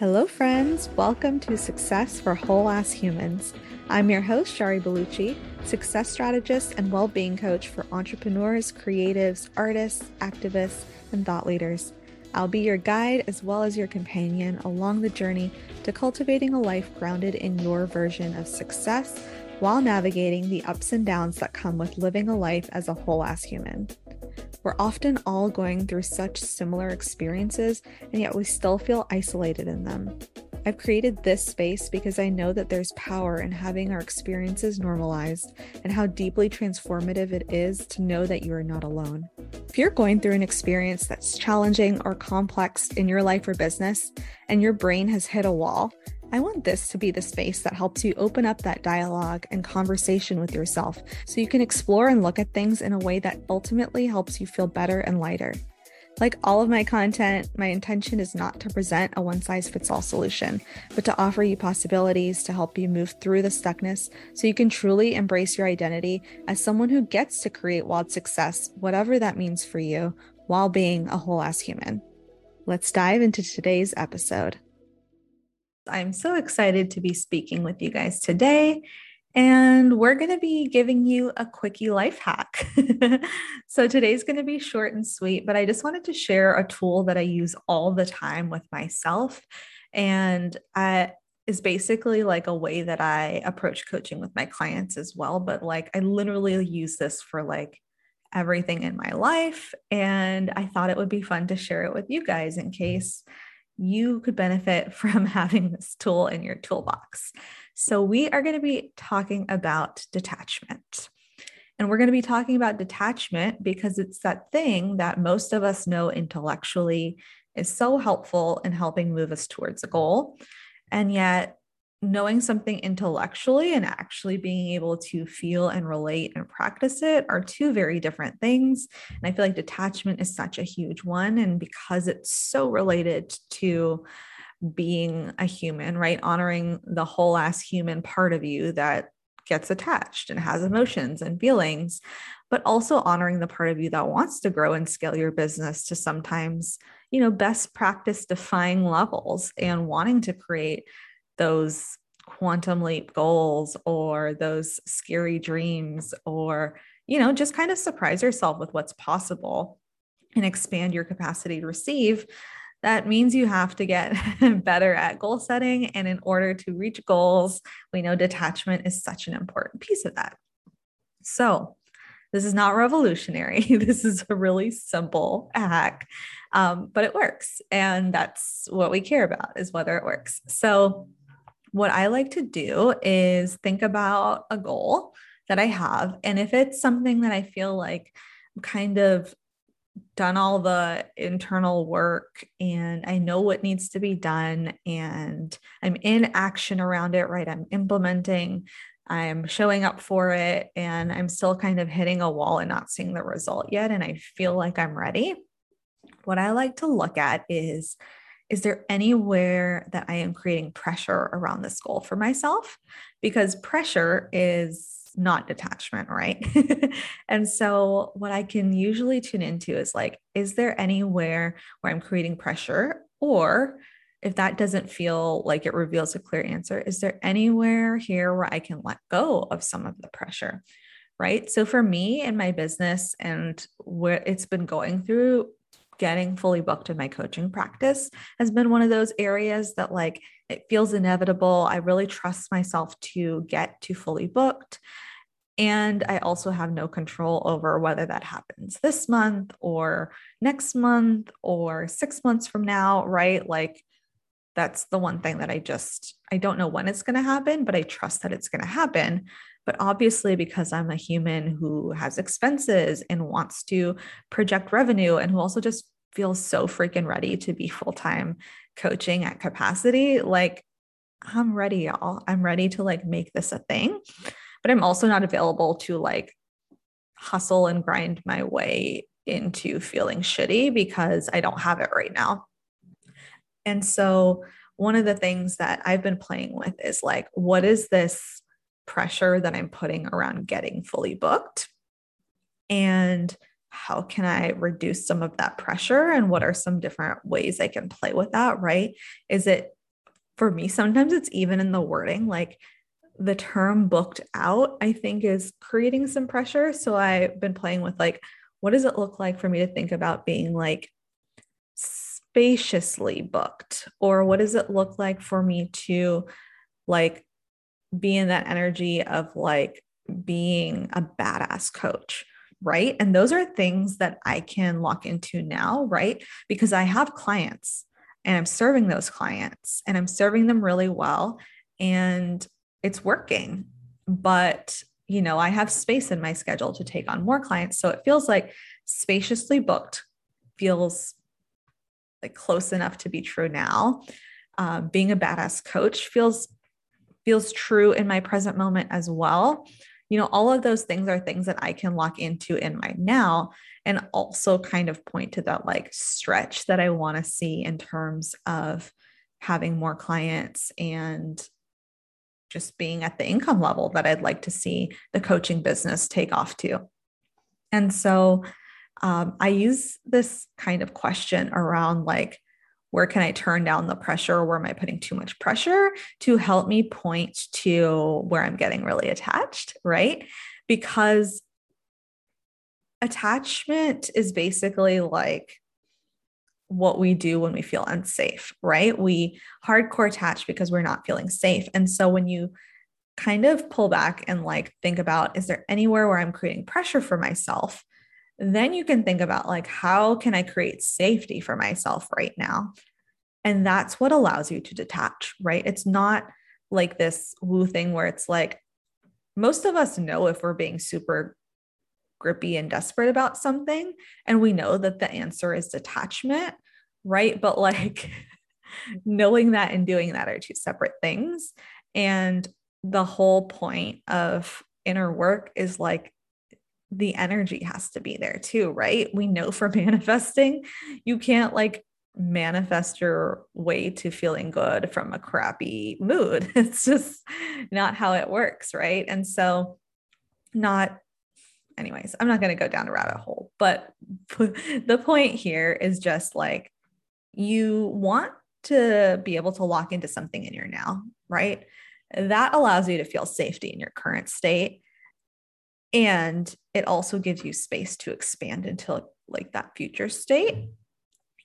Hello, friends. Welcome to Success for Whole Ass Humans. I'm your host, Shari Balouchi, success strategist and well being coach for entrepreneurs, creatives, artists, activists, and thought leaders. I'll be your guide as well as your companion along the journey to cultivating a life grounded in your version of success while navigating the ups and downs that come with living a life as a whole ass human. We're often all going through such similar experiences, and yet we still feel isolated in them. I've created this space because I know that there's power in having our experiences normalized and how deeply transformative it is to know that you are not alone. If you're going through an experience that's challenging or complex in your life or business, and your brain has hit a wall, I want this to be the space that helps you open up that dialogue and conversation with yourself so you can explore and look at things in a way that ultimately helps you feel better and lighter. Like all of my content, my intention is not to present a one size fits all solution, but to offer you possibilities to help you move through the stuckness so you can truly embrace your identity as someone who gets to create wild success, whatever that means for you, while being a whole ass human. Let's dive into today's episode. I'm so excited to be speaking with you guys today. And we're going to be giving you a quickie life hack. so today's going to be short and sweet, but I just wanted to share a tool that I use all the time with myself. And I, is basically like a way that I approach coaching with my clients as well. But like, I literally use this for like everything in my life. And I thought it would be fun to share it with you guys in case you could benefit from having this tool in your toolbox. So, we are going to be talking about detachment. And we're going to be talking about detachment because it's that thing that most of us know intellectually is so helpful in helping move us towards a goal. And yet, knowing something intellectually and actually being able to feel and relate and practice it are two very different things. And I feel like detachment is such a huge one. And because it's so related to being a human, right? Honoring the whole ass human part of you that gets attached and has emotions and feelings, but also honoring the part of you that wants to grow and scale your business to sometimes, you know, best practice defying levels and wanting to create those quantum leap goals or those scary dreams or you know just kind of surprise yourself with what's possible and expand your capacity to receive. That means you have to get better at goal setting. And in order to reach goals we know detachment is such an important piece of that. So this is not revolutionary. This is a really simple hack um, but it works. And that's what we care about is whether it works. So what I like to do is think about a goal that I have. And if it's something that I feel like I'm kind of done all the internal work and I know what needs to be done and I'm in action around it, right? I'm implementing, I'm showing up for it, and I'm still kind of hitting a wall and not seeing the result yet. And I feel like I'm ready. What I like to look at is is there anywhere that I am creating pressure around this goal for myself? Because pressure is not detachment, right? and so, what I can usually tune into is like, is there anywhere where I'm creating pressure? Or if that doesn't feel like it reveals a clear answer, is there anywhere here where I can let go of some of the pressure? Right. So, for me and my business and where it's been going through getting fully booked in my coaching practice has been one of those areas that like it feels inevitable. I really trust myself to get to fully booked. And I also have no control over whether that happens this month or next month or six months from now, right? Like that's the one thing that I just, I don't know when it's going to happen, but I trust that it's going to happen. But obviously, because I'm a human who has expenses and wants to project revenue and who also just feels so freaking ready to be full time coaching at capacity, like I'm ready, y'all. I'm ready to like make this a thing. But I'm also not available to like hustle and grind my way into feeling shitty because I don't have it right now. And so, one of the things that I've been playing with is like, what is this pressure that I'm putting around getting fully booked? And how can I reduce some of that pressure? And what are some different ways I can play with that? Right? Is it for me, sometimes it's even in the wording, like the term booked out, I think is creating some pressure. So I've been playing with like, what does it look like for me to think about being like spaciously booked? Or what does it look like for me to like be in that energy of like being a badass coach? Right. And those are things that I can lock into now, right? Because I have clients and I'm serving those clients and I'm serving them really well and it's working. But, you know, I have space in my schedule to take on more clients. So it feels like spaciously booked feels like close enough to be true now. Um, being a badass coach feels feels true in my present moment as well. You know, all of those things are things that I can lock into in my now and also kind of point to that like stretch that I want to see in terms of having more clients and just being at the income level that I'd like to see the coaching business take off to. And so um, I use this kind of question around like, where can I turn down the pressure? Where am I putting too much pressure to help me point to where I'm getting really attached? Right. Because attachment is basically like what we do when we feel unsafe, right? We hardcore attach because we're not feeling safe. And so when you kind of pull back and like think about is there anywhere where I'm creating pressure for myself? Then you can think about like how can I create safety for myself right now? And that's what allows you to detach, right? It's not like this woo thing where it's like most of us know if we're being super grippy and desperate about something and we know that the answer is detachment right but like knowing that and doing that are two separate things and the whole point of inner work is like the energy has to be there too right we know for manifesting you can't like manifest your way to feeling good from a crappy mood it's just not how it works right and so not anyways, I'm not going to go down a rabbit hole, but the point here is just like you want to be able to lock into something in your now, right? That allows you to feel safety in your current state. And it also gives you space to expand into like that future state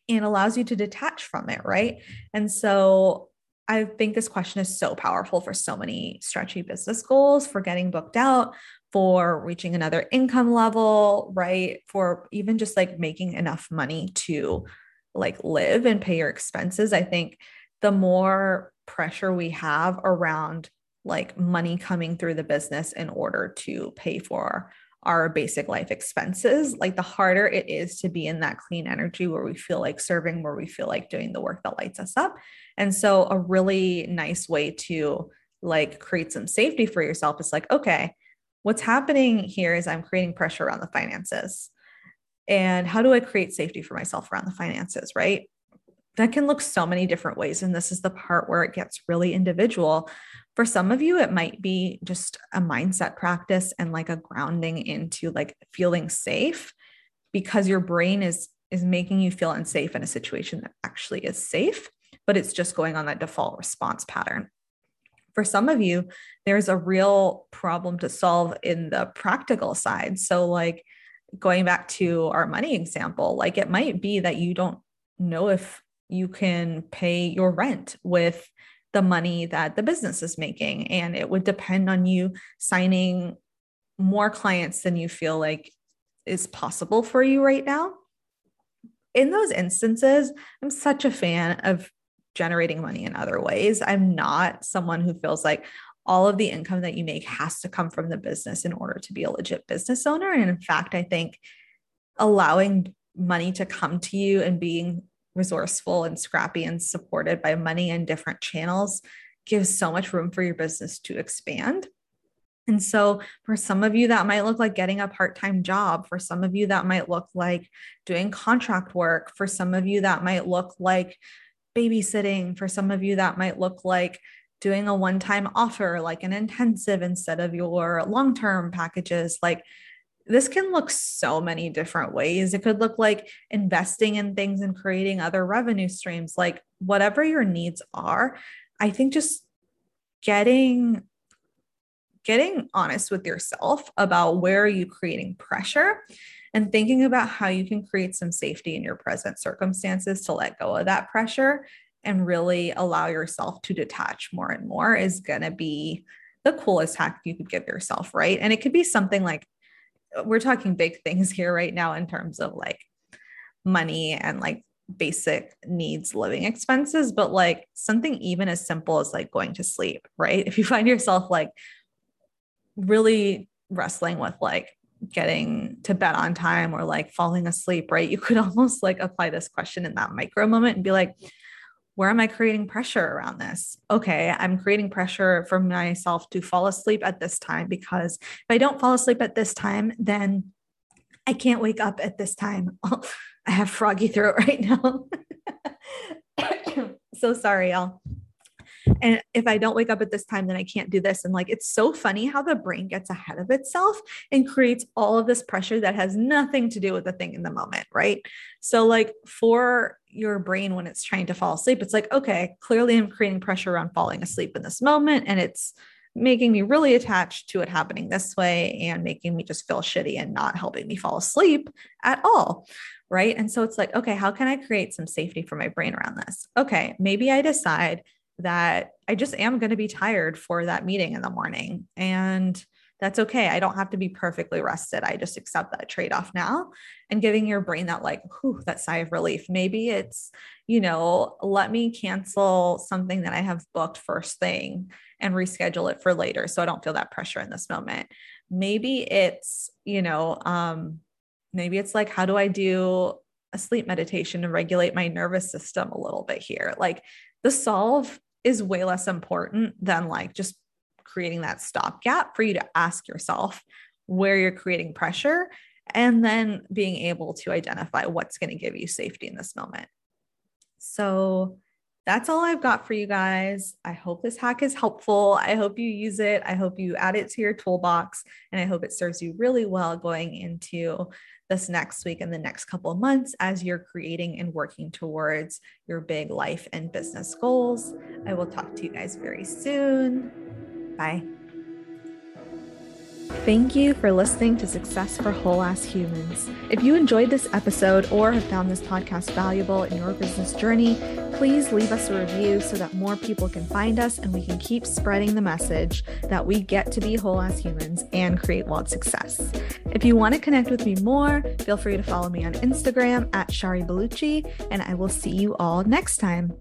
and allows you to detach from it, right? And so I think this question is so powerful for so many stretchy business goals, for getting booked out, for reaching another income level, right? For even just like making enough money to like live and pay your expenses. I think the more pressure we have around like money coming through the business in order to pay for our basic life expenses, like the harder it is to be in that clean energy where we feel like serving, where we feel like doing the work that lights us up. And so, a really nice way to like create some safety for yourself is like, okay, what's happening here is I'm creating pressure around the finances. And how do I create safety for myself around the finances, right? That can look so many different ways. And this is the part where it gets really individual. For some of you, it might be just a mindset practice and like a grounding into like feeling safe because your brain is is making you feel unsafe in a situation that actually is safe, but it's just going on that default response pattern for some of you, there's a real problem to solve in the practical side. So, like going back to our money example, like it might be that you don't know if you can pay your rent with the money that the business is making. And it would depend on you signing more clients than you feel like is possible for you right now. In those instances, I'm such a fan of generating money in other ways. I'm not someone who feels like all of the income that you make has to come from the business in order to be a legit business owner. And in fact, I think allowing money to come to you and being resourceful and scrappy and supported by money in different channels gives so much room for your business to expand. And so, for some of you, that might look like getting a part time job. For some of you, that might look like doing contract work. For some of you, that might look like babysitting. For some of you, that might look like doing a one time offer, like an intensive instead of your long term packages. Like this can look so many different ways. It could look like investing in things and creating other revenue streams, like whatever your needs are. I think just getting getting honest with yourself about where are you creating pressure and thinking about how you can create some safety in your present circumstances to let go of that pressure and really allow yourself to detach more and more is going to be the coolest hack you could give yourself, right? And it could be something like we're talking big things here right now in terms of like money and like basic needs living expenses but like something even as simple as like going to sleep right? If you find yourself like really wrestling with like getting to bed on time or like falling asleep right? You could almost like apply this question in that micro moment and be like where am I creating pressure around this? Okay, I'm creating pressure for myself to fall asleep at this time because if I don't fall asleep at this time, then I can't wake up at this time. Oh, I have froggy throat right now. so sorry, y'all and if i don't wake up at this time then i can't do this and like it's so funny how the brain gets ahead of itself and creates all of this pressure that has nothing to do with the thing in the moment right so like for your brain when it's trying to fall asleep it's like okay clearly i'm creating pressure around falling asleep in this moment and it's making me really attached to it happening this way and making me just feel shitty and not helping me fall asleep at all. Right. And so it's like, okay, how can I create some safety for my brain around this? Okay, maybe I decide that I just am going to be tired for that meeting in the morning. And that's okay. I don't have to be perfectly rested. I just accept that trade off now and giving your brain that, like, whew, that sigh of relief. Maybe it's, you know, let me cancel something that I have booked first thing and reschedule it for later so I don't feel that pressure in this moment. Maybe it's, you know, um, maybe it's like, how do I do a sleep meditation to regulate my nervous system a little bit here? Like the solve is way less important than like just creating that stopgap for you to ask yourself where you're creating pressure and then being able to identify what's going to give you safety in this moment. So that's all I've got for you guys. I hope this hack is helpful. I hope you use it. I hope you add it to your toolbox, and I hope it serves you really well going into this next week and the next couple of months as you're creating and working towards your big life and business goals. I will talk to you guys very soon. Bye. Thank you for listening to Success for Whole Ass Humans. If you enjoyed this episode or have found this podcast valuable in your business journey, please leave us a review so that more people can find us and we can keep spreading the message that we get to be whole ass humans and create wild success. If you want to connect with me more, feel free to follow me on Instagram at Shari Balouchi, and I will see you all next time.